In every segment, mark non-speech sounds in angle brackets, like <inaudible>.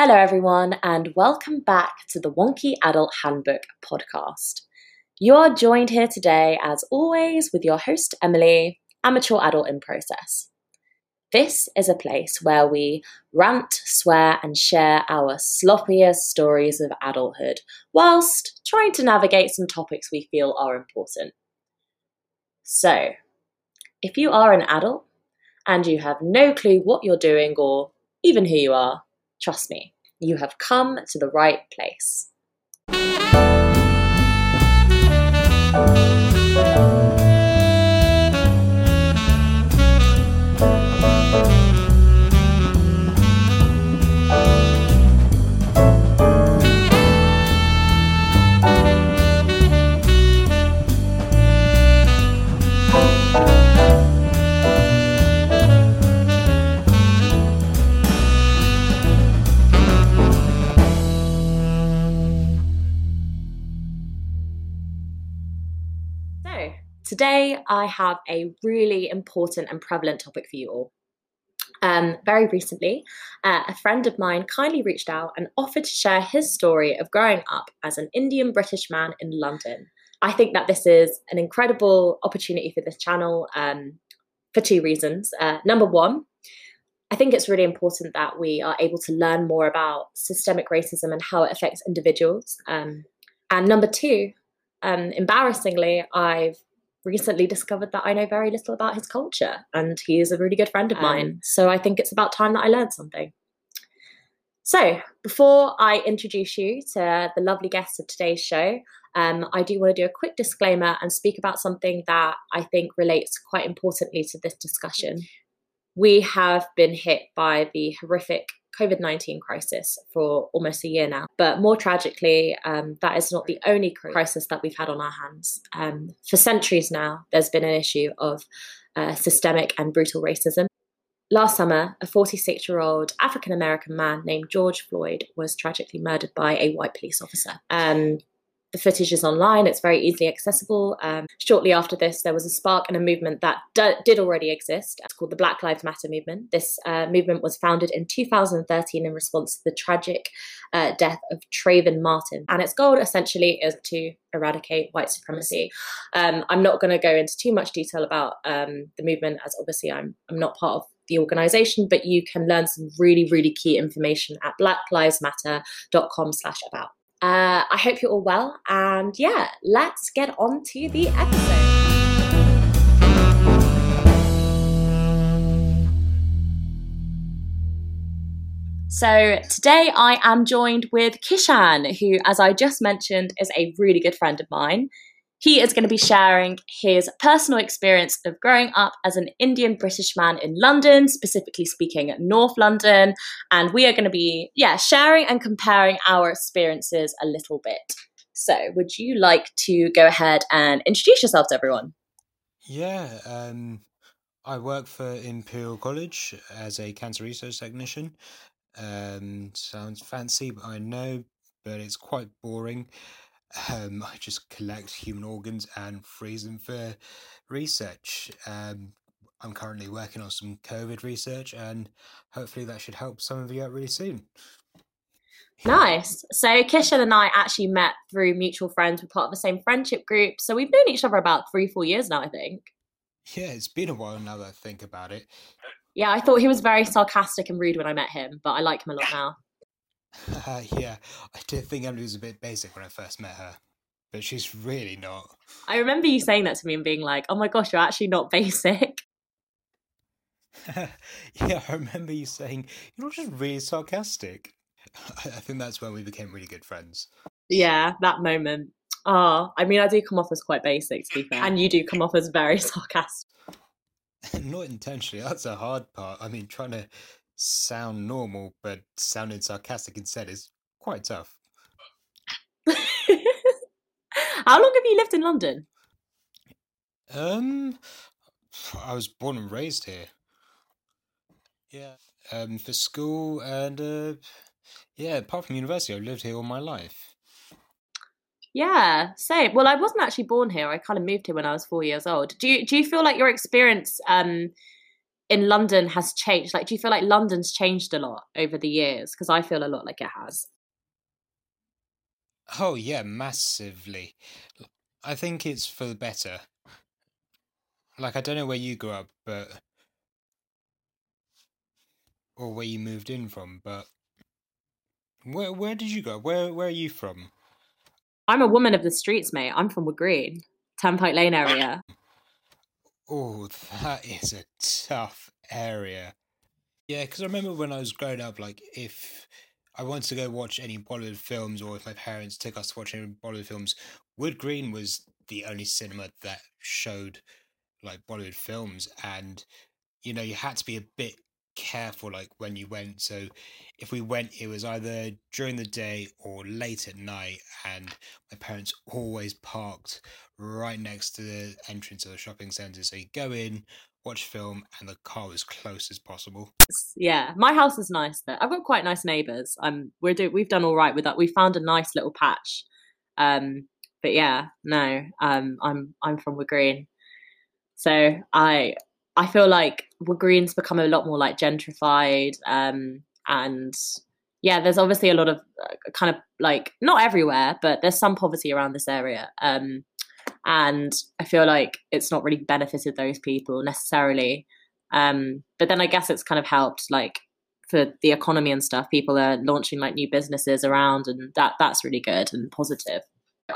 Hello, everyone, and welcome back to the Wonky Adult Handbook podcast. You are joined here today, as always, with your host, Emily, amateur adult in process. This is a place where we rant, swear, and share our sloppiest stories of adulthood whilst trying to navigate some topics we feel are important. So, if you are an adult and you have no clue what you're doing or even who you are, trust me, you have come to the right place. Today I have a really important and prevalent topic for you all. Um, very recently, uh, a friend of mine kindly reached out and offered to share his story of growing up as an Indian British man in London. I think that this is an incredible opportunity for this channel um, for two reasons. Uh, number one, I think it's really important that we are able to learn more about systemic racism and how it affects individuals. Um, and number two, um, embarrassingly, I've recently discovered that I know very little about his culture, and he is a really good friend of mine. So I think it's about time that I learned something. So, before I introduce you to the lovely guests of today's show, um, I do want to do a quick disclaimer and speak about something that I think relates quite importantly to this discussion. We have been hit by the horrific COVID 19 crisis for almost a year now. But more tragically, um, that is not the only crisis that we've had on our hands. Um, for centuries now, there's been an issue of uh, systemic and brutal racism. Last summer, a 46 year old African American man named George Floyd was tragically murdered by a white police officer. Um, the footage is online, it's very easily accessible. Um, shortly after this, there was a spark and a movement that d- did already exist. It's called the Black Lives Matter movement. This uh, movement was founded in 2013 in response to the tragic uh, death of Trayvon Martin. And its goal essentially is to eradicate white supremacy. Um, I'm not going to go into too much detail about um, the movement, as obviously I'm, I'm not part of the organization, but you can learn some really, really key information at blacklivesmatter.com slash about. Uh, I hope you're all well, and yeah, let's get on to the episode. So, today I am joined with Kishan, who, as I just mentioned, is a really good friend of mine. He is going to be sharing his personal experience of growing up as an Indian British man in London, specifically speaking North London. And we are going to be, yeah, sharing and comparing our experiences a little bit. So, would you like to go ahead and introduce yourself to everyone? Yeah, um, I work for Imperial College as a cancer research technician. Um, sounds fancy, but I know, but it's quite boring. Um, I just collect human organs and freeze them for research. Um, I'm currently working on some COVID research, and hopefully that should help some of you out really soon. Nice. So Kishan and I actually met through mutual friends. We're part of the same friendship group. So we've known each other about three, four years now, I think. Yeah, it's been a while now that I think about it. Yeah, I thought he was very sarcastic and rude when I met him, but I like him a lot <laughs> now. Uh, <laughs> yeah, I did think Emily was a bit basic when I first met her, but she's really not. I remember you saying that to me and being like, oh my gosh, you're actually not basic. <laughs> yeah, I remember you saying, you're not just really sarcastic. <laughs> I, I think that's when we became really good friends. Yeah, that moment. Oh, I mean, I do come off as quite basic, to be fair. And you do come off as very sarcastic. not intentionally, that's a hard part. I mean, trying to sound normal but sounding sarcastic instead is quite tough. How long have you lived in London? Um, I was born and raised here. Yeah. Um, for school and uh, yeah, apart from university, I've lived here all my life. Yeah, same. Well, I wasn't actually born here. I kind of moved here when I was four years old. Do you do you feel like your experience um in London has changed? Like, do you feel like London's changed a lot over the years? Because I feel a lot like it has. Oh yeah, massively. I think it's for the better. Like I don't know where you grew up, but or where you moved in from, but where where did you go? Where where are you from? I'm a woman of the streets, mate. I'm from Wood Green, Turnpike Lane area. Oh, that is a tough area. Yeah, because I remember when I was growing up, like if I wanted to go watch any Bollywood films, or if my parents took us to watch any Bollywood films, Wood Green was the only cinema that showed like Bollywood films, and you know you had to be a bit careful like when you went. So if we went it was either during the day or late at night and my parents always parked right next to the entrance of the shopping centre. So you go in watch film and the car as close as possible. Yeah my house is nice though i've got quite nice neighbors um we're do- we've done all right with that. We found a nice little patch. Um but yeah no um i'm i'm from Wood Green so i I feel like Wood Green's become a lot more like gentrified, um, and yeah, there's obviously a lot of uh, kind of like not everywhere, but there's some poverty around this area, um, and I feel like it's not really benefited those people necessarily. Um, but then I guess it's kind of helped like for the economy and stuff. People are launching like new businesses around, and that that's really good and positive.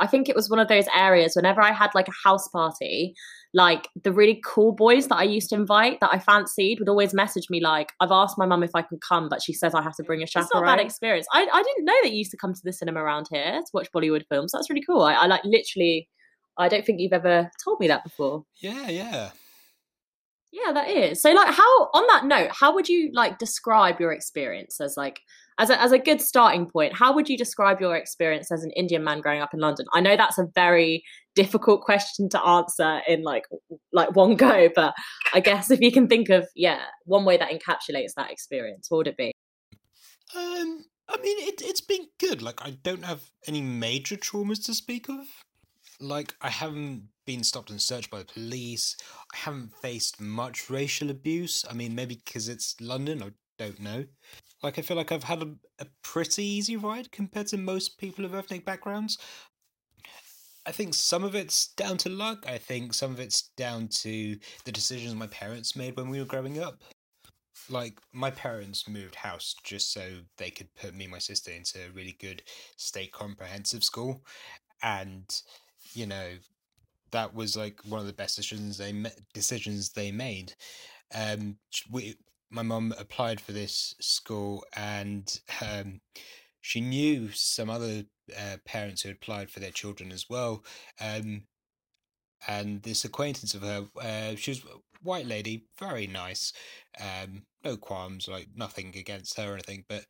I think it was one of those areas whenever I had like a house party, like the really cool boys that I used to invite that I fancied would always message me like, I've asked my mum if I can come, but she says I have to bring a chaperone. It's not a bad experience. I, I didn't know that you used to come to the cinema around here to watch Bollywood films. That's really cool. I, I like literally, I don't think you've ever told me that before. Yeah, yeah. Yeah, that is. So like how on that note, how would you like describe your experience as like as a, as a good starting point, how would you describe your experience as an Indian man growing up in London? I know that's a very difficult question to answer in like like one go, but I guess if you can think of yeah one way that encapsulates that experience, what would it be? Um, I mean, it it's been good. Like, I don't have any major traumas to speak of. Like, I haven't been stopped and searched by the police. I haven't faced much racial abuse. I mean, maybe because it's London, I don't know. Like, I feel like I've had a, a pretty easy ride compared to most people of ethnic backgrounds. I think some of it's down to luck. I think some of it's down to the decisions my parents made when we were growing up. Like, my parents moved house just so they could put me and my sister into a really good state comprehensive school. And, you know, that was like one of the best decisions they decisions they made. Um, we my mum applied for this school and um, she knew some other uh, parents who had applied for their children as well. Um, and this acquaintance of her, uh, she was a white lady, very nice, um, no qualms, like nothing against her or anything. But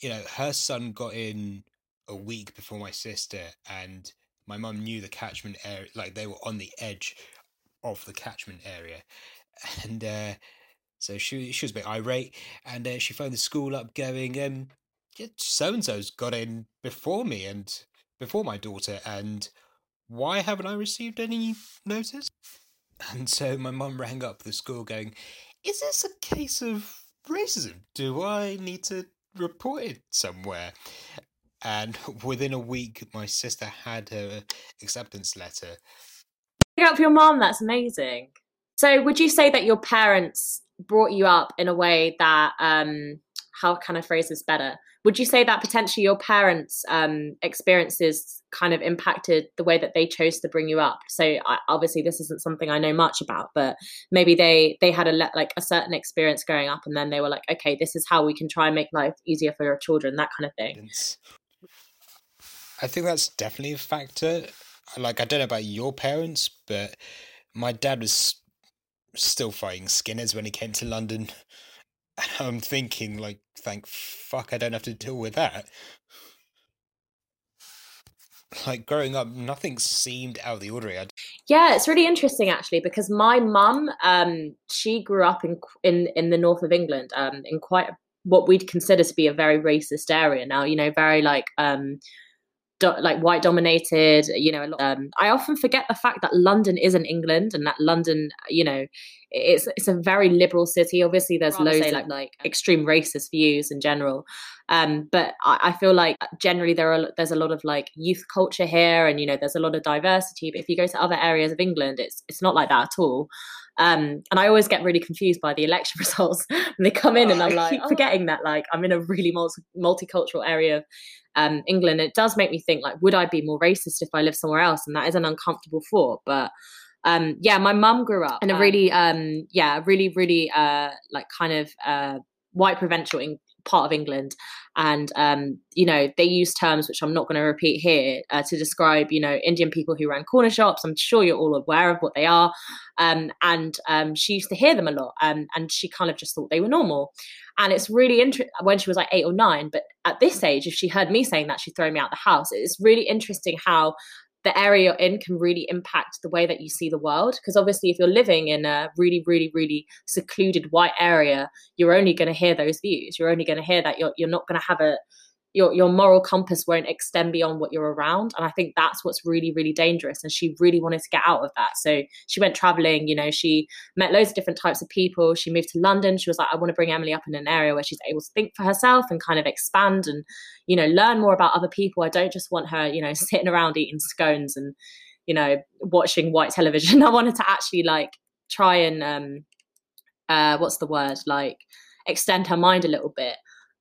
you know, her son got in a week before my sister, and my mum knew the catchment area, like they were on the edge of the catchment area, and uh, so she she was a bit irate, and uh, she phoned the school up, going, um, "So and so's got in before me and before my daughter, and why haven't I received any notice?" <laughs> And so my mum rang up the school, going, "Is this a case of racism? Do I need to report it somewhere?" And <laughs> within a week, my sister had her acceptance letter. Pick up your mom. That's amazing. So, would you say that your parents brought you up in a way that um how can I phrase this better? Would you say that potentially your parents' um, experiences kind of impacted the way that they chose to bring you up? So I, obviously, this isn't something I know much about, but maybe they they had a like a certain experience growing up, and then they were like, okay, this is how we can try and make life easier for your children, that kind of thing. I think that's definitely a factor. Like I don't know about your parents, but my dad was still fighting Skinners when he came to London. I'm thinking, like, thank fuck I don't have to deal with that. Like growing up, nothing seemed out of the ordinary. I'd... Yeah, it's really interesting actually because my mum, um, she grew up in in in the north of England, um, in quite what we'd consider to be a very racist area. Now, you know, very like um, do, like white dominated you know lot, um, i often forget the fact that london is in england and that london you know it's it's a very liberal city. Obviously there's loads say, like, of like extreme racist views in general. Um, but I, I, feel like generally there are there's a lot of like youth culture here and you know there's a lot of diversity. But if you go to other areas of england it's it's not like that at all um, and I always get really confused by the election <laughs> results when they come in, and I'm like, <laughs> forgetting that like I'm in a really multi- multicultural area of um, England. It does make me think like, would I be more racist if I lived somewhere else? And that is an uncomfortable thought. But um, yeah, my mum grew up in a really, um, yeah, really, really uh, like kind of uh, white provincial in- part of England, and um, you know they use terms which I'm not going to repeat here uh, to describe you know Indian people who ran corner shops. I'm sure you're all aware of what they are, um, and um, she used to hear them a lot, um, and she kind of just thought they were normal. And it's really interesting when she was like eight or nine. But at this age, if she heard me saying that, she'd throw me out the house. It's really interesting how the area you're in can really impact the way that you see the world. Because obviously, if you're living in a really, really, really secluded white area, you're only going to hear those views. You're only going to hear that. You're you're not going to have a your your moral compass won't extend beyond what you're around. And i think that's what's really really dangerous. And she really wanted to get out of that. So she went traveling you know she met loads of different types of people. She moved to london. She was like i want to bring emily up in an area where she's able to think for herself and kind of expand and you know learn more about other people. I don't just want her you know <laughs> sitting around eating scones and you know watching white television. <laughs> I wanted to actually like try and um uh what's the word? Like extend her mind a little bit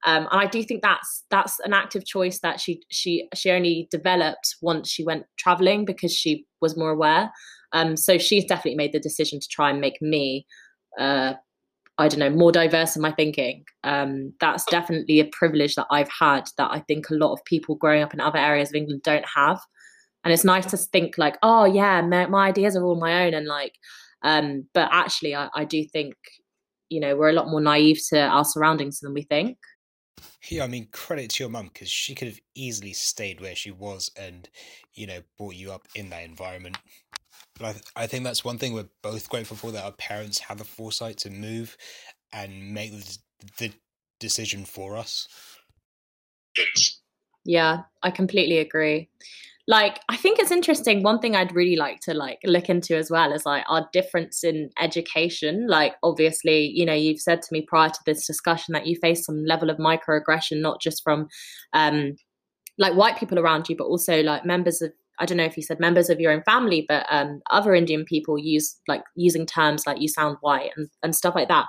um, and I do think that's that's an active choice that she she she only developed once she went traveling because she was more aware. Um, so she's definitely made the decision to try and make me, uh, I don't know, more diverse in my thinking. Um, that's definitely a privilege that I've had that I think a lot of people growing up in other areas of England don't have. And it's nice to think like, oh yeah, my, my ideas are all my own, and like, um, but actually, I, I do think, you know, we're a lot more naive to our surroundings than we think. Yeah, I mean, credit to your mum because she could have easily stayed where she was and, you know, brought you up in that environment. But I, th- I think that's one thing we're both grateful for that our parents have the foresight to move and make the, the decision for us. Yeah, I completely agree like i think it's interesting one thing i'd really like to like look into as well is like our difference in education like obviously you know you've said to me prior to this discussion that you face some level of microaggression not just from um like white people around you but also like members of I don't know if you said members of your own family, but um, other Indian people use like using terms like "you sound white" and, and stuff like that.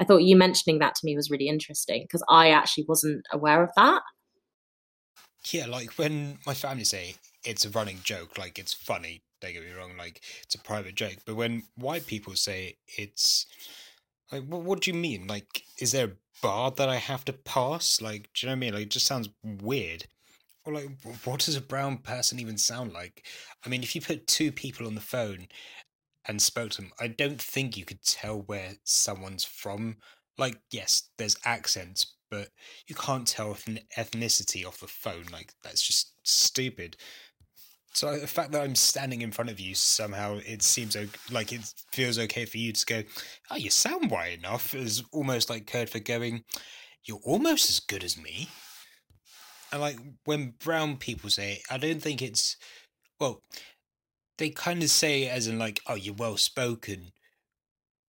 I thought you mentioning that to me was really interesting because I actually wasn't aware of that. Yeah, like when my family say it's a running joke, like it's funny. Don't get me wrong, like it's a private joke. But when white people say it's like, what, what do you mean? Like, is there a bar that I have to pass? Like, do you know what I mean? Like, it just sounds weird. Or like, what does a brown person even sound like? I mean, if you put two people on the phone and spoke to them, I don't think you could tell where someone's from. Like, yes, there's accents, but you can't tell ethnicity off the phone. Like, that's just stupid. So the fact that I'm standing in front of you somehow it seems like it feels okay for you to go, oh, you sound white enough is almost like code for going, you're almost as good as me. And like when brown people say it, I don't think it's well, they kind of say it as in like, oh, you're well spoken,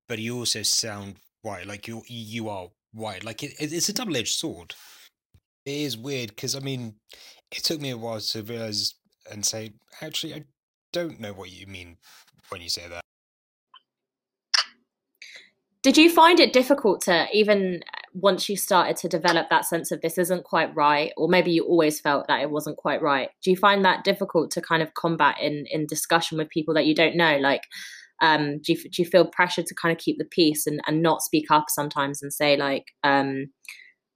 but you also sound white, like you you are white. Like it, it's a double edged sword. It is weird because I mean, it took me a while to realize and say, actually, I don't know what you mean when you say that. Did you find it difficult to even once you started to develop that sense of this isn't quite right, or maybe you always felt that it wasn't quite right? Do you find that difficult to kind of combat in in discussion with people that you don't know? Like, um, do you do you feel pressure to kind of keep the peace and and not speak up sometimes and say like, um,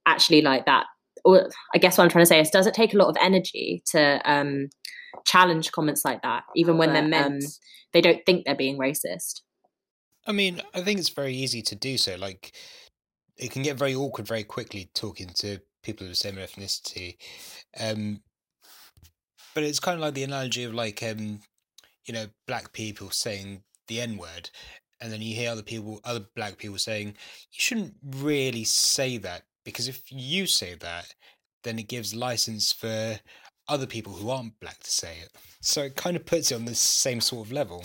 actually, like that? Or I guess what I'm trying to say is, does it take a lot of energy to um, challenge comments like that, even when they're meant, um, they don't think they're being racist. I mean, I think it's very easy to do so. Like, it can get very awkward very quickly talking to people of the same ethnicity. Um, but it's kind of like the analogy of like, um, you know, black people saying the N word, and then you hear other people, other black people saying, you shouldn't really say that because if you say that, then it gives license for other people who aren't black to say it. So it kind of puts it on the same sort of level.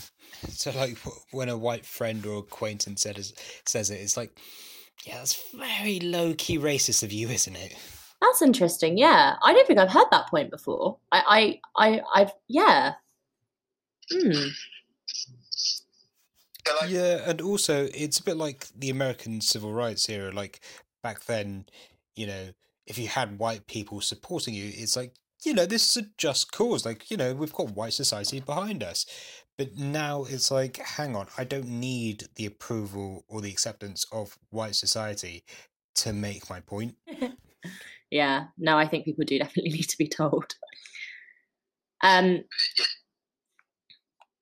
So like when a white friend or acquaintance says says it, it's like, yeah, that's very low key racist of you, isn't it? That's interesting. Yeah, I don't think I've heard that point before. I, I, I, I've yeah. Hmm. Yeah, and also it's a bit like the American civil rights era. Like back then, you know, if you had white people supporting you, it's like you know this is a just cause. Like you know we've got white society behind us. But now it's like, hang on, I don't need the approval or the acceptance of white society to make my point. <laughs> yeah, no, I think people do definitely <laughs> need to be told. Um,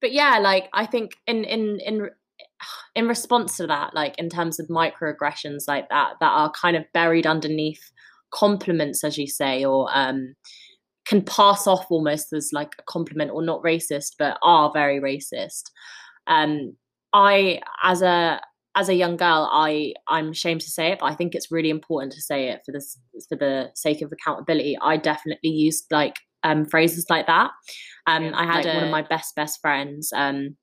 but yeah, like I think in in in <sighs> in response to that, like in terms of microaggressions like that that are kind of buried underneath compliments, as you say, or um, can pass off almost as like a compliment or not racist, but are very racist. Um, I, as a as a young girl, I I'm ashamed to say it, but I think it's really important to say it for this for the sake of accountability. I definitely used like um, phrases like that. Um, I had like a, one of my best best friends. Um,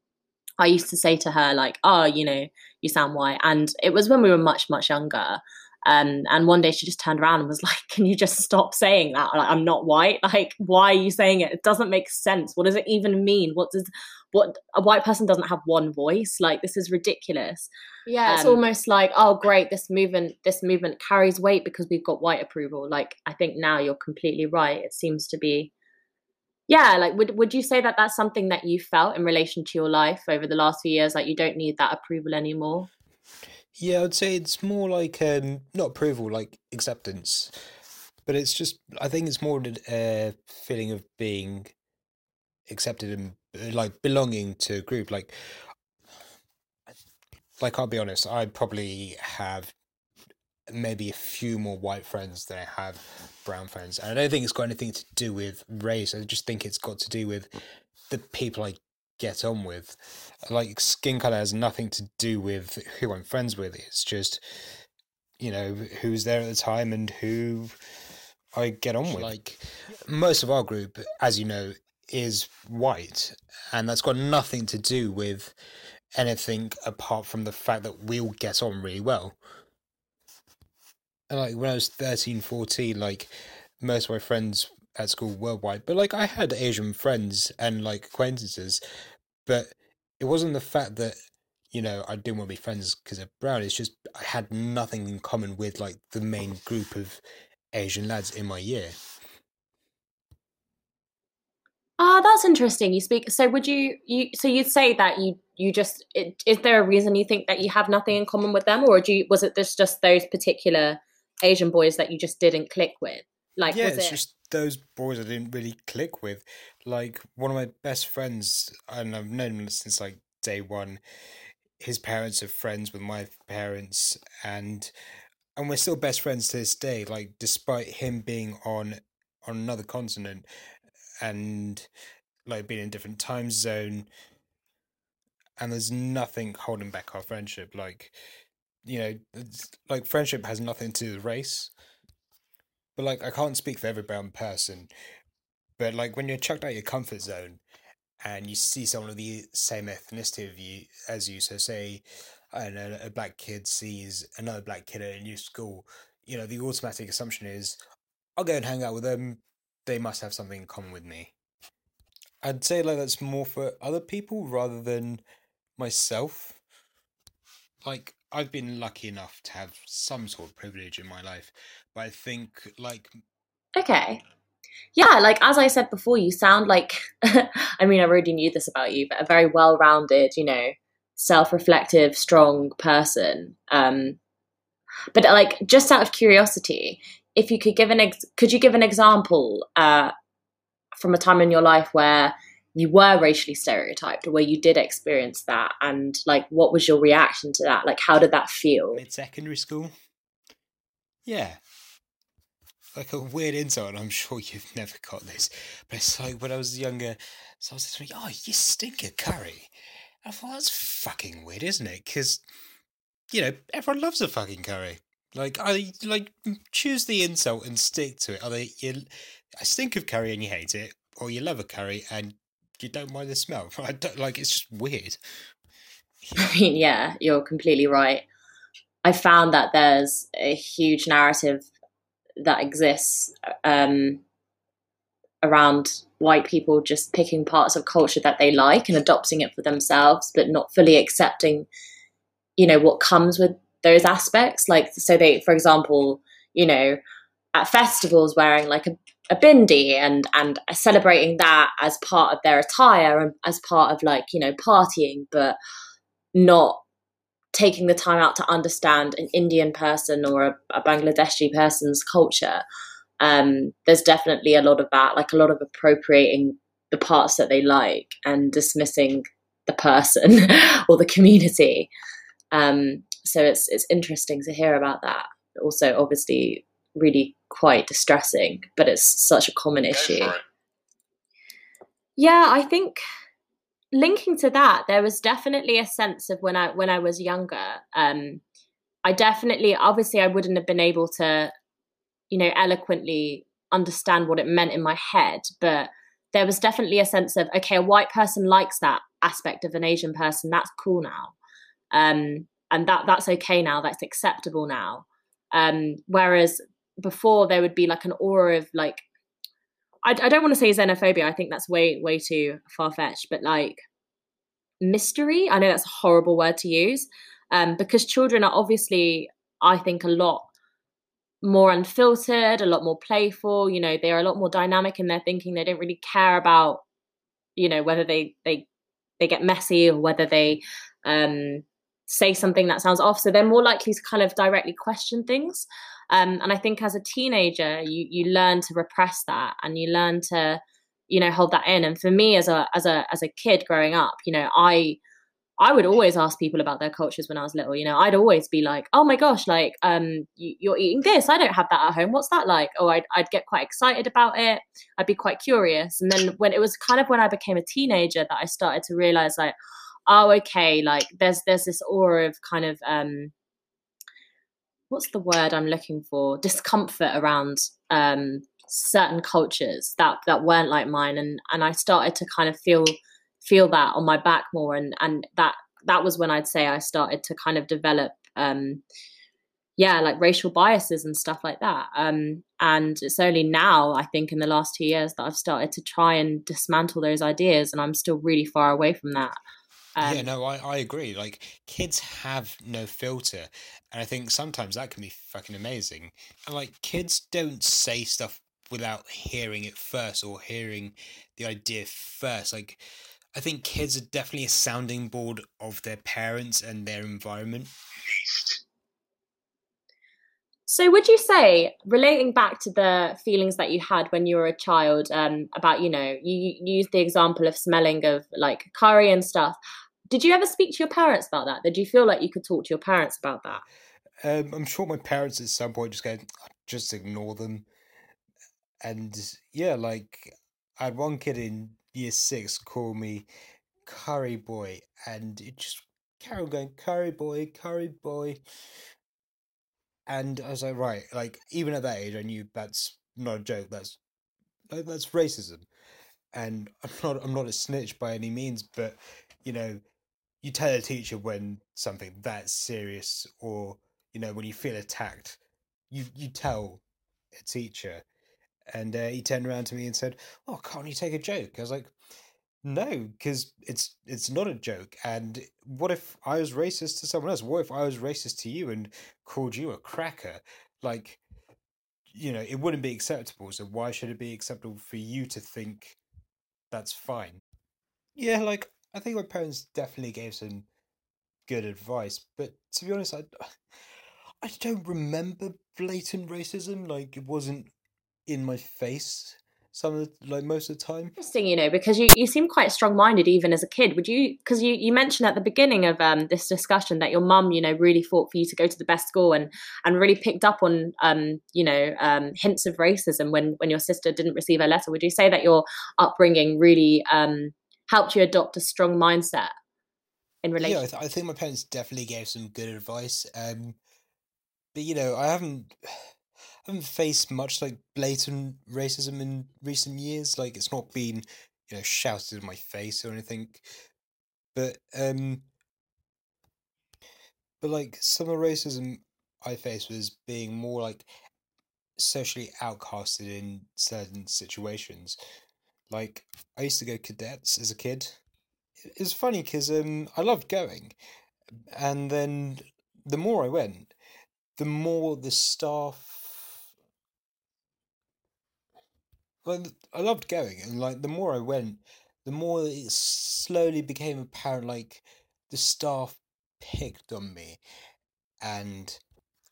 I used to say to her like, "Oh, you know, you sound white," and it was when we were much much younger. Um, and one day she just turned around and was like, <laughs> "Can you just stop saying that? Like, I'm not white. Like, why are you saying it? It doesn't make sense. What does it even mean? What does what a white person doesn't have one voice? Like, this is ridiculous." Yeah, um, it's almost like, "Oh, great, this movement this movement carries weight because we've got white approval." Like, I think now you're completely right. It seems to be yeah like would would you say that that's something that you felt in relation to your life over the last few years like you don't need that approval anymore yeah, I'd say it's more like um, not approval, like acceptance. But it's just, I think it's more a feeling of being accepted and uh, like belonging to a group. Like, like I'll be honest, I probably have maybe a few more white friends than I have brown friends, and I don't think it's got anything to do with race. I just think it's got to do with the people I get on with. Like skin color has nothing to do with who I'm friends with. It's just you know who's there at the time and who I get on with. Like most of our group, as you know, is white, and that's got nothing to do with anything apart from the fact that we all get on really well. And like when I was 13, 14, like most of my friends at school worldwide, but like I had Asian friends and like acquaintances, but it wasn't the fact that you know I didn't want to be friends because of brown. It's just I had nothing in common with like the main group of Asian lads in my year. Ah, that's interesting. You speak. So would you you so you'd say that you you just it, is there a reason you think that you have nothing in common with them, or do you was it just just those particular Asian boys that you just didn't click with? Like, yeah, was it's it... just those boys I didn't really click with. Like one of my best friends, and I've known him since like day one. His parents are friends with my parents, and and we're still best friends to this day. Like despite him being on on another continent, and like being in a different time zone, and there's nothing holding back our friendship. Like you know, like friendship has nothing to do with race but like I can't speak for every brown person, but like when you're chucked out your comfort zone and you see someone of the same ethnicity of you as you, so say I don't know, a black kid sees another black kid at a new school, you know, the automatic assumption is I'll go and hang out with them. They must have something in common with me. I'd say like that's more for other people rather than myself. Like I've been lucky enough to have some sort of privilege in my life, but I think like okay, yeah, like as I said before, you sound like <laughs> I mean I already knew this about you, but a very well-rounded, you know, self-reflective, strong person. Um, but like just out of curiosity, if you could give an ex- could you give an example uh, from a time in your life where you were racially stereotyped or where you did experience that and like what was your reaction to that? Like how did that feel? Mid secondary school? Yeah. Like a weird and i'm <laughs> sure you've never got this but it's like when i was younger so i was like oh you stink of curry i thought that's fucking weird isn't it? Because you know everyone loves a fucking curry. Like, I like choose the insult and stick to it. They you? I stink of curry and you hate it, or you love a curry and you don't mind the smell. <laughs> I don't like. It's just weird. <laughs> I mean, yeah, you're completely right. I found that there's a huge narrative that exists um, around white people just picking parts of culture that they like and adopting it for themselves, but not fully accepting, you know, what comes with those aspects. Like, so they, for example, you know, at festivals wearing like a, a bindi and and celebrating that as part of their attire and as part of like you know partying, but not taking the time out to understand an Indian person or a, a Bangladeshi person's culture. Um, there's definitely a lot of that, like a lot of appropriating the parts that they like and dismissing the person <laughs> or the community. Um, so it's it's interesting to hear about that. Also, obviously, really quite distressing, but it's such a common issue. Yeah, I think linking to that, there was definitely a sense of when I when I was younger. Um, I definitely, obviously, I wouldn't have been able to, you know, eloquently understand what it meant in my head, but there was definitely a sense of okay, a white person likes that aspect of an Asian person. That's cool now, um, and that that's okay now. That's acceptable now. Um, whereas before, there would be like an aura of like I, I don't want to say xenophobia. I think that's way way too far fetched. But like mystery, I know that's a horrible word to use, um, because children are obviously, I think, a lot more unfiltered, a lot more playful. You know, they are a lot more dynamic in their thinking. They don't really care about, you know, whether they they they get messy or whether they um, say something that sounds off. So they're more likely to kind of directly question things. Um, and I think as a teenager, you you learn to repress that and you learn to, you know, hold that in. And for me, as a as a as a kid growing up, you know, I I would always ask people about their cultures when I was little. You know, I'd always be like, "Oh my gosh, like, um, you, are eating this. I don't have that at home. What's that like?" Oh, I'd I'd get quite excited about it. I'd be quite curious. And then when it was kind of when I became a teenager that I started to realize, like, oh, okay, like there's there's this aura of kind of um, what's the word I'm looking for? Discomfort around um, certain cultures that that weren't like mine, and and I started to kind of feel feel that on my back more, and and that that was when I'd say I started to kind of develop. Um, yeah, like racial biases and stuff like that. Um, and it's only now, I think, in the last two years that I've started to try and dismantle those ideas, and I'm still really far away from that. Um, yeah, no, I, I agree. Like kids have no filter, and I think sometimes that can be fucking amazing. And like kids don't say stuff without hearing it first or hearing the idea first. Like I think kids are definitely a sounding board of their parents and their environment. So, would you say, relating back to the feelings that you had when you were a child, um, about you know, you, you used the example of smelling of like curry and stuff did you ever speak to your parents about that? Did you feel like you could talk to your parents about that? Um, I'm sure my parents at some point just go, just ignore them. And yeah, like I had one kid in year six call me curry boy, and it just carried on going curry boy, curry boy. And I was like, right, like even at that age, I knew that's not a joke. That's like, that's racism, and I'm not I'm not a snitch by any means, but you know, you tell a teacher when something that serious or you know when you feel attacked you you tell a teacher. And uh, he turned around to me and said oh can't you take a joke? I was like no because it's it's not a joke. And what if i was racist to someone else? What if i was racist to you and called you a cracker? Like you know it wouldn't be acceptable. So why should it be acceptable for you to think that's fine? Yeah like I think my parents definitely gave some good advice, but to be honest, I <sighs> I don't remember blatant racism. Like it wasn't in my face some of the, like most of the time. Interesting, you know, because you, you seem quite strong minded even as a kid. Would you? Because you you mentioned at the beginning of um, this discussion that your mum, you know, really fought for you to go to the best school and and really picked up on um, you know um, hints of racism when when your sister didn't receive her letter. Would you say that your upbringing really um, helped you adopt a strong mindset in relation? Yeah, I, th- I think my parents definitely gave some good advice. Um, but you know, I haven't. <sighs> I haven't faced much like blatant racism in recent years. Like it's not been, you know, shouted in my face or anything. But um but like some of the racism I faced was being more like socially outcasted in certain situations. Like I used to go cadets as a kid. It's funny because um I loved going, and then the more I went, the more the staff. Well, I loved going, and like the more I went, the more it slowly became apparent. Like the staff picked on me, and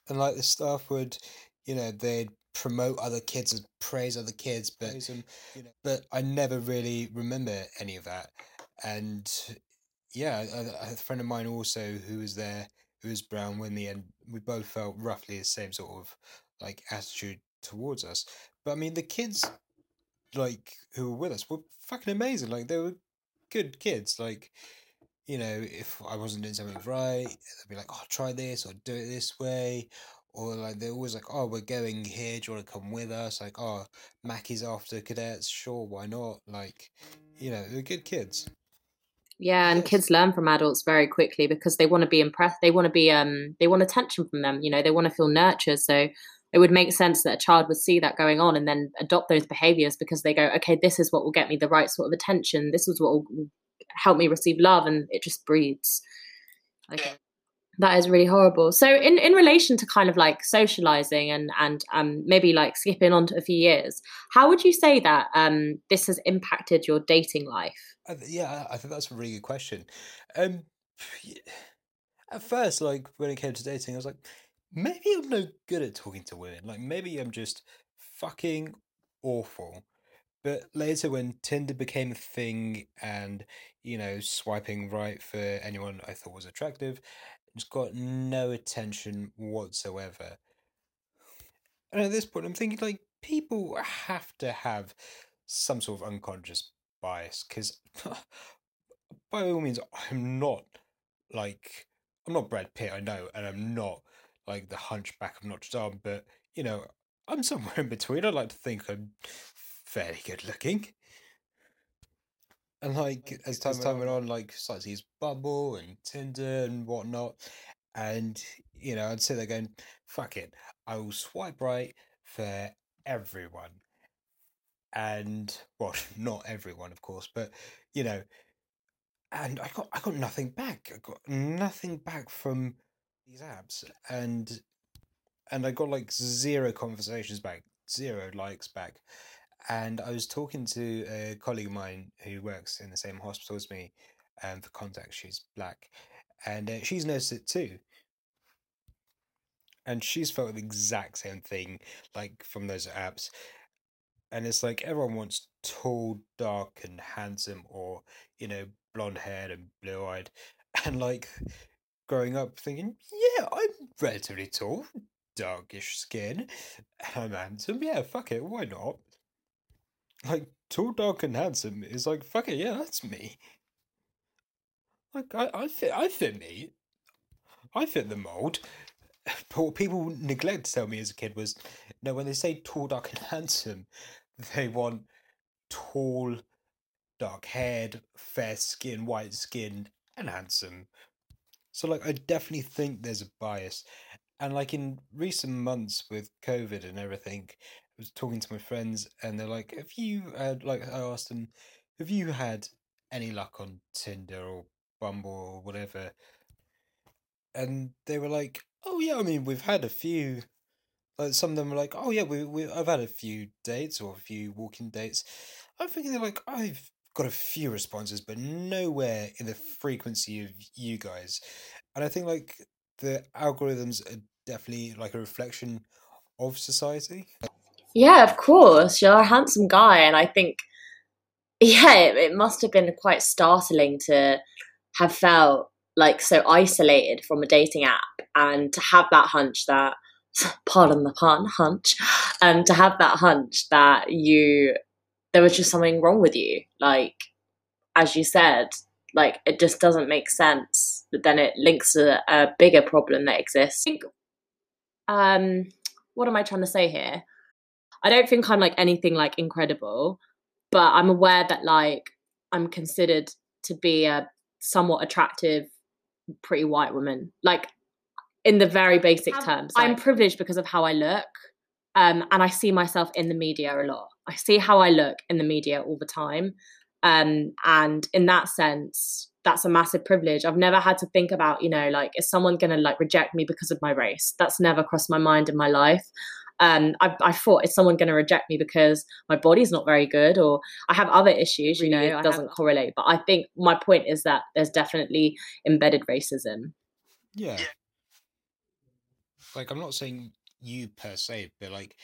and like the staff would, you know, they'd promote other kids and praise other kids, but them, you know, but I never really remember any of that. And yeah, a, a friend of mine also who was there, who was brown when the end, we both felt roughly the same sort of like attitude towards us. But I mean, the kids like who were with us were fucking amazing. Like they were good kids. Like you know, if I wasn't doing something right, they'd be like, "Oh, try this or do it this way," or like they're always like, "Oh, we're going here. Do you want to come with us?" Like, "Oh, Mackie's after cadets. Sure, why not?" Like, you know, they're good kids. Yeah, and yes. kids learn from adults very quickly because they want to be impressed. They want to be um they want attention from them. You know, they want to feel nurtured. So it would make sense that a child would see that going on and then adopt those behaviors because they go, okay, this is what will get me the right sort of attention. This is what will help me receive love, and it just breeds. Okay. That is really horrible. So, in, in relation to kind of like socializing and and um, maybe like skipping on to a few years, how would you say that um, this has impacted your dating life? Yeah, I think that's a really good question. Um, at first, like when it came to dating, I was like, maybe I'm no good at talking to women. Like maybe I'm just fucking awful. But later, when Tinder became a thing and, you know, swiping right for anyone I thought was attractive, just got no attention whatsoever. And at this point, I'm thinking, like, people have to have some sort of unconscious bias because, <laughs> by all means, I'm not like, I'm not Brad Pitt, I know, and I'm not like the hunchback of Notre Dame, but you know, I'm somewhere in between. I like to think I'm fairly good looking. And like as time, as time went on, like started to use Bumble and Tinder and whatnot. And you know, I'd sit there going, fuck it. I will swipe right for everyone. And well, <laughs> not everyone, of course, but you know, and I got I got nothing back. I got nothing back from these apps, and and I got like zero conversations back, zero likes back. And I was talking to a colleague of mine who works in the same hospital as me, and um, for context, she's black, and uh, she's noticed it too. And she's felt the exact same thing, like from those apps. And it's like everyone wants tall, dark, and handsome, or you know, blonde haired and blue eyed. <laughs> And like growing up thinking, yeah, I'm relatively tall, darkish skin, <laughs> and I'm handsome. Yeah, fuck it, why not? Like, tall, dark, and handsome is like, fuck it, yeah, that's me. Like, I, I fit, I fit me. I fit the mold. <laughs> But what people neglect to tell me as a kid was, no, when they say tall, dark, and handsome, they want tall, dark haired, fair skin, white skin, and handsome. So like I definitely think there's a bias. And like in recent months with COVID and everything, was talking to my friends and they're like, Have you had like I asked them, have you had any luck on Tinder or Bumble or whatever? And they were like, Oh yeah, I mean we've had a few like some of them were like, Oh yeah, we, we I've had a few dates or a few walking dates. I'm thinking they're like, I've got a few responses, but nowhere in the frequency of you guys. And I think like the algorithms are definitely like a reflection of society. Yeah, of course. You're a handsome guy, and I think <laughs> yeah, it, it must have been quite startling to have felt like so isolated from a dating app and to have that hunch that <laughs> pardon the pun hunch um to have that hunch that you there was just something wrong with you. Like, as you said, like it just doesn't make sense. But then it links to a bigger problem that exists. um, what am I trying to say here? I don't think I'm like anything like incredible, but I'm aware that like I'm considered to be a somewhat attractive, pretty white woman. Like in the very basic terms. Like, I'm privileged because of how I look. Um, and I see myself in the media a lot. I see how I look in the media all the time. Um, and in that sense, that's a massive privilege. I've never had to think about, you know, like, is someone going to like reject me because of my race? That's never crossed my mind in my life. Um, I, I thought, is someone going to reject me because my body's not very good or I have other issues, you know, it doesn't correlate. But I think my point is that there's definitely embedded racism. Yeah. Like, I'm not saying you per se, but like,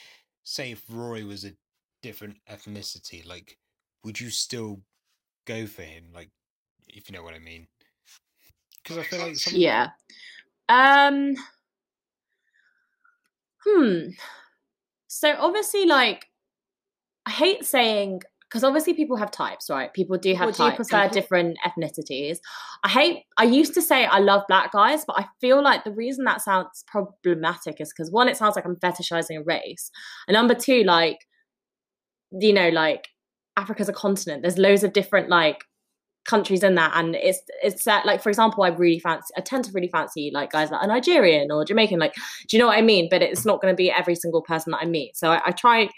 say if Rory was a different ethnicity, like, would you still go for him? Like, if you know what I mean? Because I feel like something... yeah. Um. Hmm. So obviously, like, I hate saying because obviously people have types, right? People do have types. Do prefer different ethnicities. I hate. I used to say I love black guys, but I feel like the reason that sounds problematic is because one, it sounds like I'm fetishizing a race, and number two, like, you know, like Africa's a continent. There's loads of different like countries in that. And it's it's uh, like for example i really fancy i tend to really fancy like guys that are nigerian or jamaican like do you know what i mean? But it's not going to be every single person that i meet. So I, I try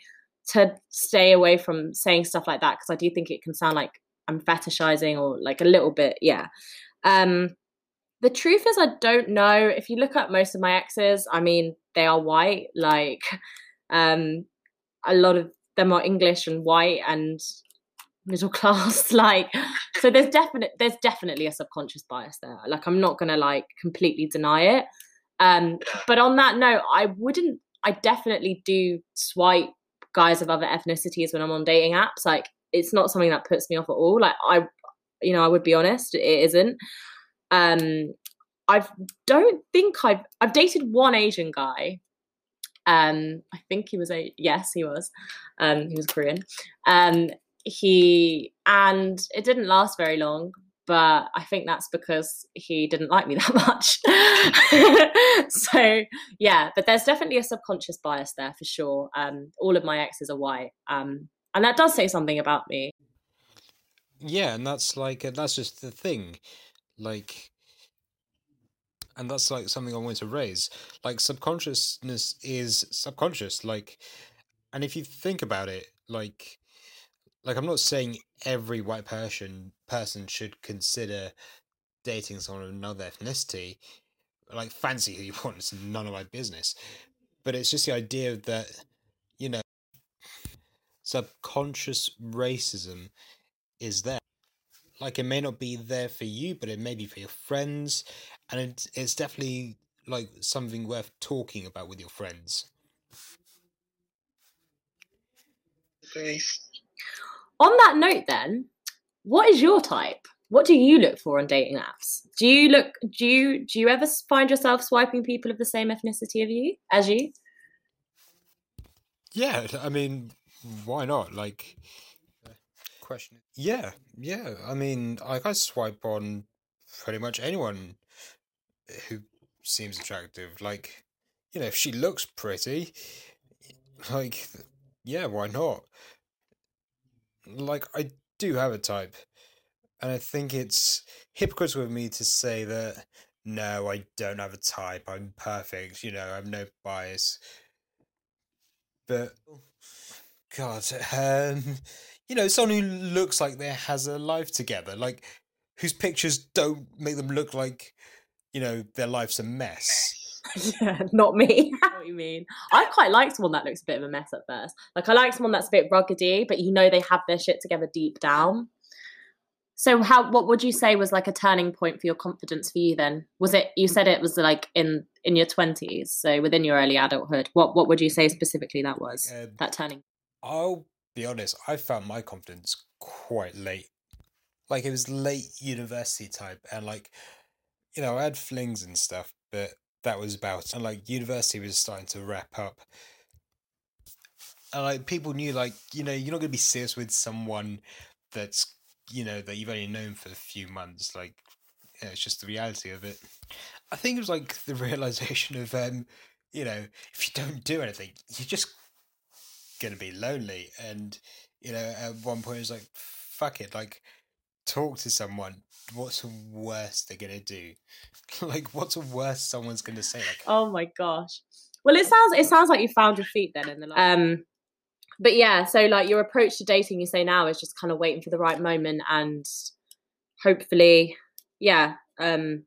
to stay away from saying stuff like that because i do think it can sound like i'm fetishizing or like a little bit yeah. Um the truth is i don't know. If you look at most of my exes i mean they are white like um a lot of them are english and white and middle class <laughs> like so there's definite there's definitely a subconscious bias there. Like i'm not gonna like completely deny it. Um but on that note i wouldn't i definitely do swipe guys of other ethnicities when i'm on dating apps. Like it's not something that puts me off at all. Like i you know i would be honest it isn't. Um i don't think i've i've dated one asian guy. Um i think he was a yes he was. Um he was korean. Um he and it didn't last very long but i think that's because he didn't like me <laughs> that much. <laughs> So yeah but there's definitely a subconscious bias there for sure um all of my exes are white um and that does say something about me. Yeah and that's like that's just the thing like and that's like something i want to raise like subconsciousness is subconscious like and if you think about it like like I'm not saying every white person person should consider dating someone of another ethnicity. Like fancy who you want, it's none of my business. But it's just the idea that, you know, subconscious racism is there. Like it may not be there for you, but it may be for your friends, and it, it's definitely like something worth talking about with your friends. Okay. On that note, then, what is your type? What do you look for on dating apps? Do you look? Do you do you ever find yourself swiping people of the same ethnicity of you as you? Yeah, I mean, why not? Like, question. Yeah, yeah. I mean, like I swipe on pretty much anyone who seems attractive. Like, you know, if she looks pretty, like, yeah, why not? Like I do have a type, and I think it's hypocritical of me to say that no, I don't have a type. I'm perfect. You know, I have no bias. But God, um, you know, someone who looks like they has a life together, like whose pictures don't make them look like, you know, their life's a mess. <laughs> yeah, not me. <laughs> you mean? I quite like someone that looks a bit of a mess at first. Like I like someone that's a bit ruggedy, but you know they have their shit together deep down. So how what would you say was like a turning point for your confidence for you then? Was it you said it was like in in your 20s, so within your early adulthood. What what would you say specifically that was? Um, that turning. I'll be honest, I found my confidence quite late. Like it was late university type and like you know, I had flings and stuff, but that was about. And like university was starting to wrap up. And like people knew, like, you know, you're not going to be serious with someone that's, you know, that you've only known for a few months. Like, it's just the reality of it. I think it was like the <laughs> realization of um, you know, if you don't do anything, you're just gonna be lonely. And you know, at one point, it was like, fuck it, like talk to someone. What's the worst they're gonna do? <laughs> like, what's the worst someone's gonna say? Like, oh my gosh. Well, it sounds it sounds like you found your feet then in the last. Um, but yeah, so like your approach to dating, you say now is just kind of waiting for the right moment and hopefully, yeah, um,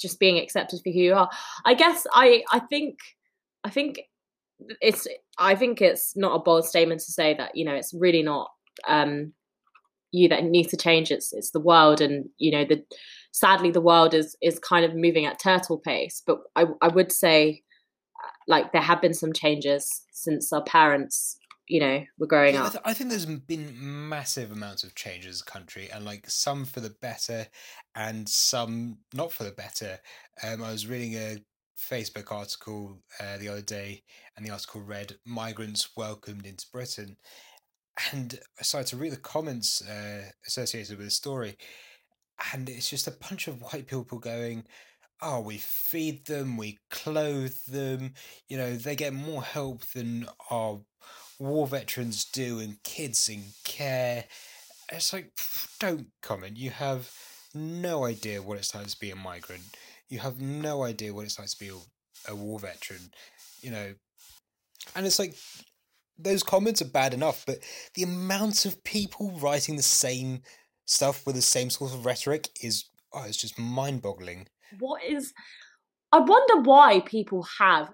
just being accepted for who you are. I guess I I think I think it's I think it's not a bold statement to say that you know it's really not um you that needs to change. It's it's the world, and you know the sadly the world is is kind of moving at turtle pace. But I I would say uh, like there have been some changes since our parents you know were growing yeah, up. I, th- I, think there's been massive amounts of change as a country, and like some for the better, and some not for the better. Um, I was reading a Facebook article uh, the other day, and the article read "Migrants welcomed into Britain," and I started to read the comments uh, associated with the story, and it's just a bunch of white people going, "Oh, we feed them, we clothe them, you know, they get more help than our war veterans do, and kids in care." It's like, don't comment. You have no idea what it's like to be a migrant. You have no idea what it's like to be a war veteran. You know, and it's like those comments are bad enough, but the amount of people writing the same stuff with the same sort of rhetoric is oh, it's just mind boggling. What is I wonder why people have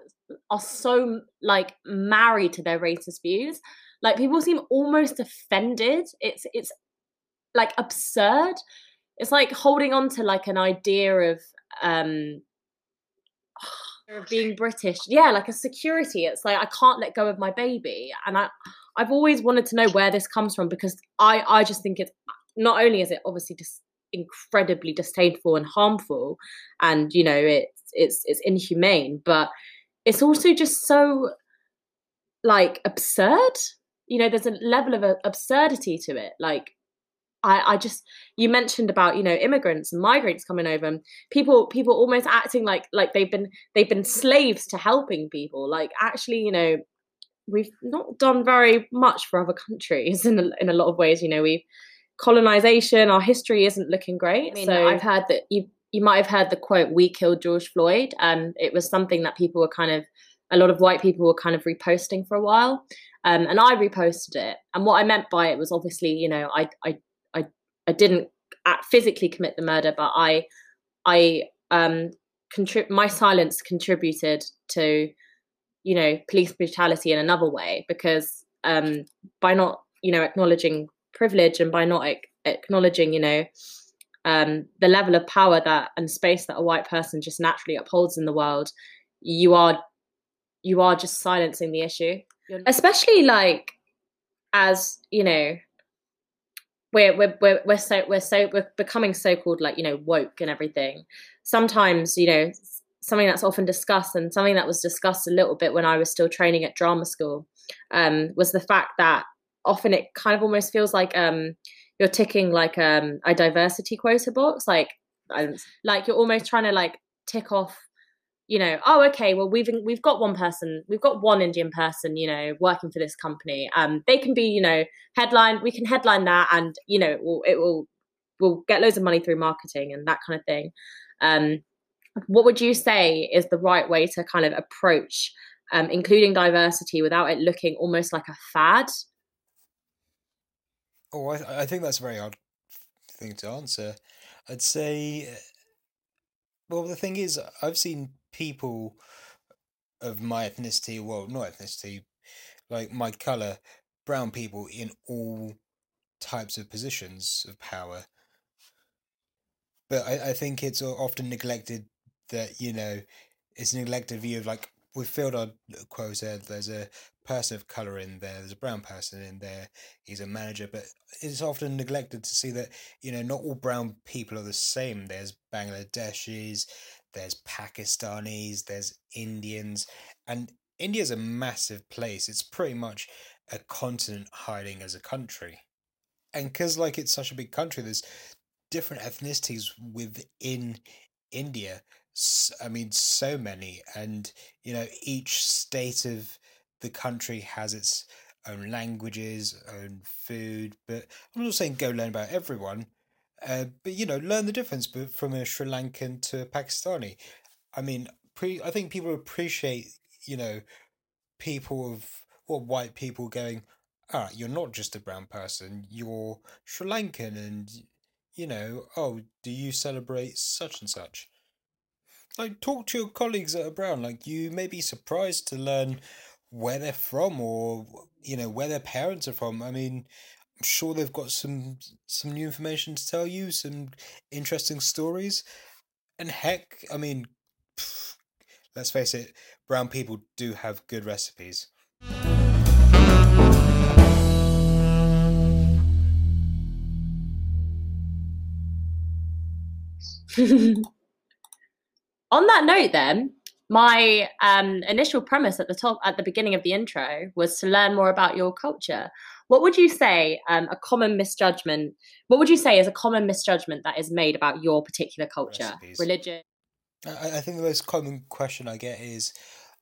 are so like married to their racist views. Like people seem almost offended. It's it's like absurd. It's like holding on to like an idea of um of being British. Yeah, like a security. It's like I can't let go of my baby. And I I've always wanted to know where this comes from because I I just think it's not only is it obviously just incredibly disdainful and harmful and you know it's it's it's inhumane, but it's also just so like absurd. You know, there's a level of absurdity to it. Like I, I just you mentioned about you know immigrants and migrants coming over and people people almost acting like like they've been they've been slaves to helping people. Like actually you know we've not done very much for other countries <laughs> in a, in a lot of ways. You know we've colonization our history isn't looking great. I mean, so i've heard that you you might have heard the quote we killed george floyd and it was something that people were kind of a lot of white people were kind of reposting for a while. Um, and i reposted it and what i meant by it was obviously you know i i I didn't physically commit the murder, but I I um contrib- my silence contributed to you know police brutality in another way because um by not you know acknowledging privilege and by not acknowledging you know um the level of power that and space that a white person just naturally upholds in the world you are you are just silencing the issue. Especially like as you know we're we're we're, so we're so we're becoming so called like you know woke and everything. Sometimes you know something that's often discussed and something that was discussed a little bit when i was still training at drama school um, was the fact that often it kind of almost feels like um, you're ticking like um, a diversity quota box. Like like you're almost trying to like tick off you know, oh, okay, well, we've we've got one person, we've got one Indian person, you know, working for this company. Um, they can be, you know, headline. We can headline that, and you know, it will it will will get loads of money through marketing and that kind of thing. Um, what would you say is the right way to kind of approach um, including diversity without it looking almost like a fad? Oh, I, I think that's a very odd thing to answer. I'd say, well, the thing is, I've seen people of my ethnicity, well, not ethnicity, like my color, brown people in all types of positions of power. But I, I think it's often neglected that, you know, it's a neglected view of like, we filled our quota, there's a person of color in there, there's a brown person in there, he's a manager, but it's often neglected to see that, you know, not all brown people are the same. There's Bangladeshis, there's Pakistanis, there's Indians, and India's a massive place. It's pretty much a continent hiding as a country. And because, like, it's such a big country, there's different ethnicities within India I mean, so many, and you know, each state of the country has its own languages, own food. But I'm not saying go learn about everyone, uh, but you know, learn the difference from a Sri Lankan to a Pakistani. I mean, pre- I think people appreciate, you know, people of or white people going, ah, you're not just a brown person, you're Sri Lankan, and you know, oh, do you celebrate such and such? Like, talk to your colleagues that are brown. Like, you may be surprised to learn where they're from or you know where their parents are from. I mean, sure they've got some some new information to tell you, some interesting stories, and heck, I mean, pff, let's face it, brown people do have good recipes. <laughs> On that note, then, my um, initial premise at the top, at the beginning of the intro, was to learn more about your culture. What would you say um, a common misjudgment? What would you say is a common misjudgment that is made about your particular culture, Recipes. religion? I, I think the most common question I get is,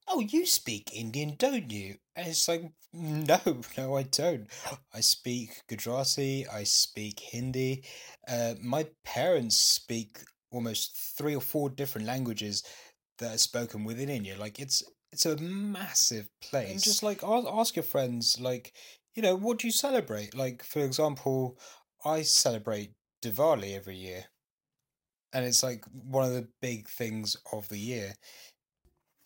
"Oh, you speak Indian, don't you?" And it's like, <laughs> no, no, I don't. I speak Gujarati. I speak Hindi. Uh, my parents speak almost three or four different languages that are spoken within India. Like it's it's a massive place. And just like ask your friends, like you know, what do you celebrate? Like for example, I celebrate Diwali every year, and it's like one of the big things of the year.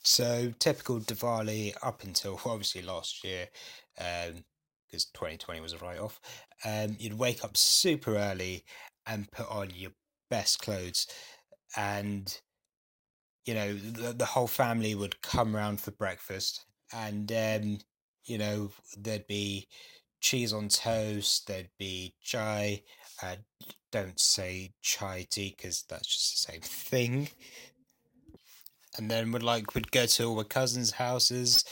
So typical Diwali up until <laughs> obviously last year, um, because 2020 was a write off. Um, you'd wake up super early and put on your best clothes and you know the, the whole family would come round for breakfast and um you know there'd be cheese on toast there'd be chai uh, don't say chai tea because that's just the same <laughs> thing and then we'd like we'd go to all my cousins houses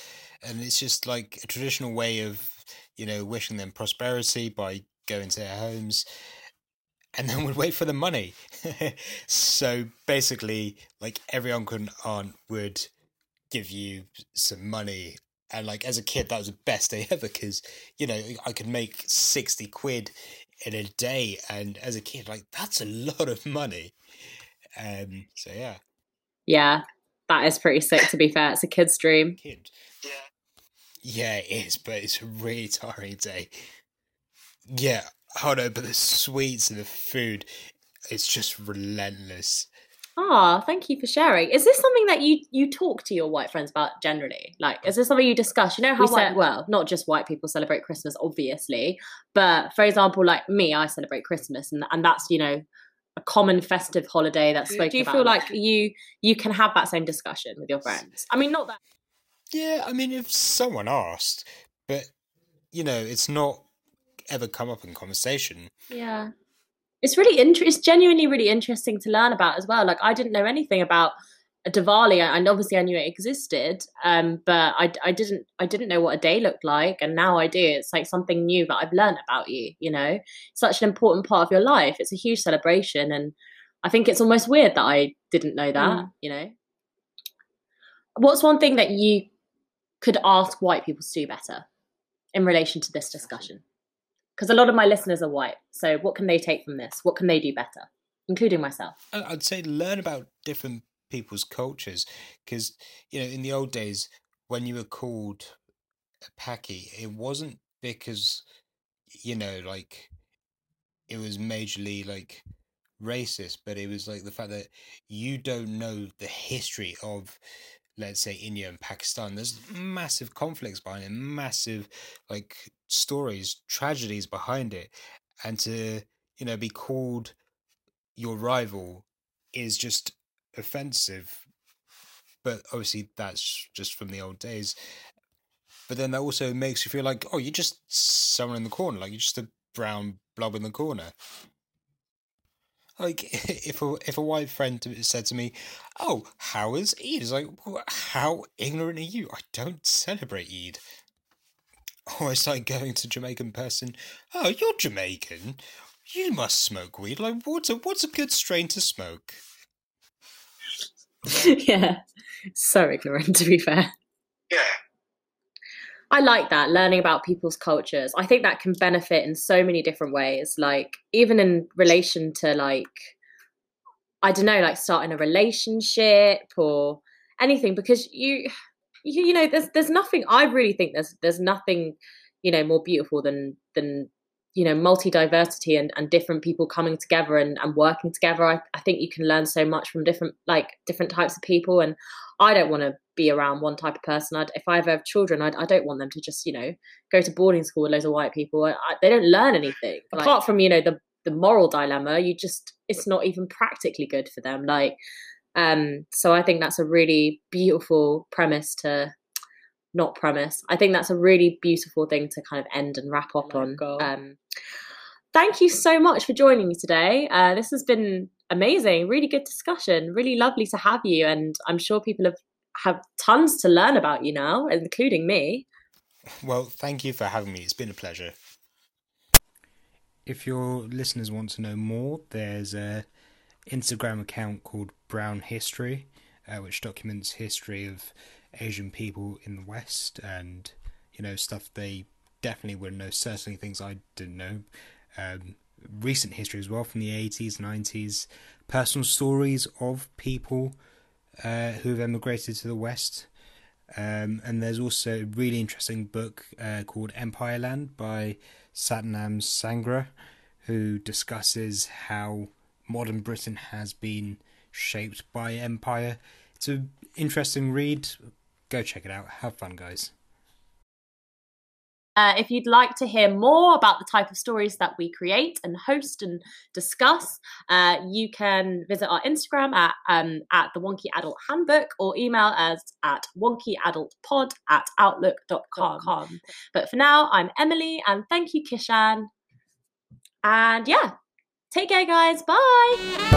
and it's just like a traditional way of you know wishing them prosperity by going to their homes and then <laughs> we'd wait for the money. <laughs> so basically, like every uncle and aunt would give you some money. And like as a kid, that was the best day <laughs> ever because, you know, I could make 60 quid in a day. And as a kid, like that's a lot of money. Um, so yeah. Yeah, that is pretty sick to be fair. It's a kid's dream. <laughs> Kid. Yeah. Yeah, it is, but it's a really tiring day. Yeah, Oh no, but the sweets and the food, it's just relentless. Ah, thank you for sharing. Is this something that you you talk to your white friends about generally? Like, is this something you discuss? You know how we white, well, not just white people celebrate Christmas, obviously, but for example, like me, I celebrate Christmas, and and that's you know a common festive holiday that's spoken. Do you feel like <laughs> you you can have that same discussion with your friends? I mean, not that. Yeah, I mean, if someone asked, but you know, it's not ever come up in conversation. Yeah. It's really interesting. It's genuinely really interesting to learn about as well. Like I didn't know anything about Diwali, and obviously I knew it existed, um, but I, I didn't I didn't know what a day looked like, and now I do. It's like something new that I've learned about you. You know, such an important part of your life. It's a huge celebration, and I think it's almost weird that I didn't know that. Mm. You know, what's one thing that you could ask white people to do better in relation to this discussion? Because a lot of my listeners are white. So what can they take from this? What can they do better, including myself? I'd say learn about different people's cultures because you know in the old days when you were called a Paki, it wasn't because you know like it was majorly like racist, but it was like the fact that you don't know the history of let's say India and Pakistan, there's massive conflicts behind it, massive like stories, tragedies behind it. And to, you know, be called your rival is just offensive. But obviously that's just from the old days. But then that also makes you feel like, oh, you're just someone in the corner, like you're just a brown blob in the corner. Like <laughs> if a if a white friend said to me, "Oh, how is Eid?" It's like, how ignorant are you? I don't celebrate Eid. <laughs> Or it's like going to Jamaican person. Oh, you're Jamaican. You must smoke weed. Like, what's a what's a good strain to smoke? <laughs> yeah, so ignorant to be fair. Yeah. I like that learning about people's cultures. I think that can benefit in so many different ways. Like even in relation to like I don't know, like starting a relationship or anything because you you, you know there's there's nothing I really think there's there's nothing you know more beautiful than than you know multi-diversity and, and different people coming together and, and working together. I, I think you can learn so much from different like different types of people and i don't want to be around one type of person. I'd, if i ever have children I'd, i do not want them to just you know go to boarding school with loads of white people. I, I, they don't learn anything. Like, apart from you know the the moral dilemma you just it's not even practically good for them. Like um so i think that's a really beautiful premise to not premise. I think that's a really beautiful thing to kind of end and wrap up on. Um, thank you so much for joining me today. Uh, this has been amazing, really good discussion, really lovely to have you, and I'm sure people have have tons to learn about you now, including me. Well, thank you for having me. It's been a pleasure. If your listeners want to know more, there's a Instagram account called Brown History, uh, which documents history of Asian people in the West and you know stuff they definitely would know. Certainly things I didn't know. Um, recent history as well from the 80s, 90s, personal stories of people uh, who have emigrated to the West. Um, and there's also a really interesting book uh, called Empire Land by Sathnam Sanghera, who discusses how modern Britain has been shaped by empire. It's an interesting read, Go check it out. Have fun, guys. Uh, if you'd like to hear more about the type of stories that we create and host and discuss, uh, you can visit our Instagram at um, at the Wonky Adult Handbook or email us at wonkyadultpod at outlook.com. But for now, I'm Emily and thank you, Kishan. And yeah, Take care, guys. Bye.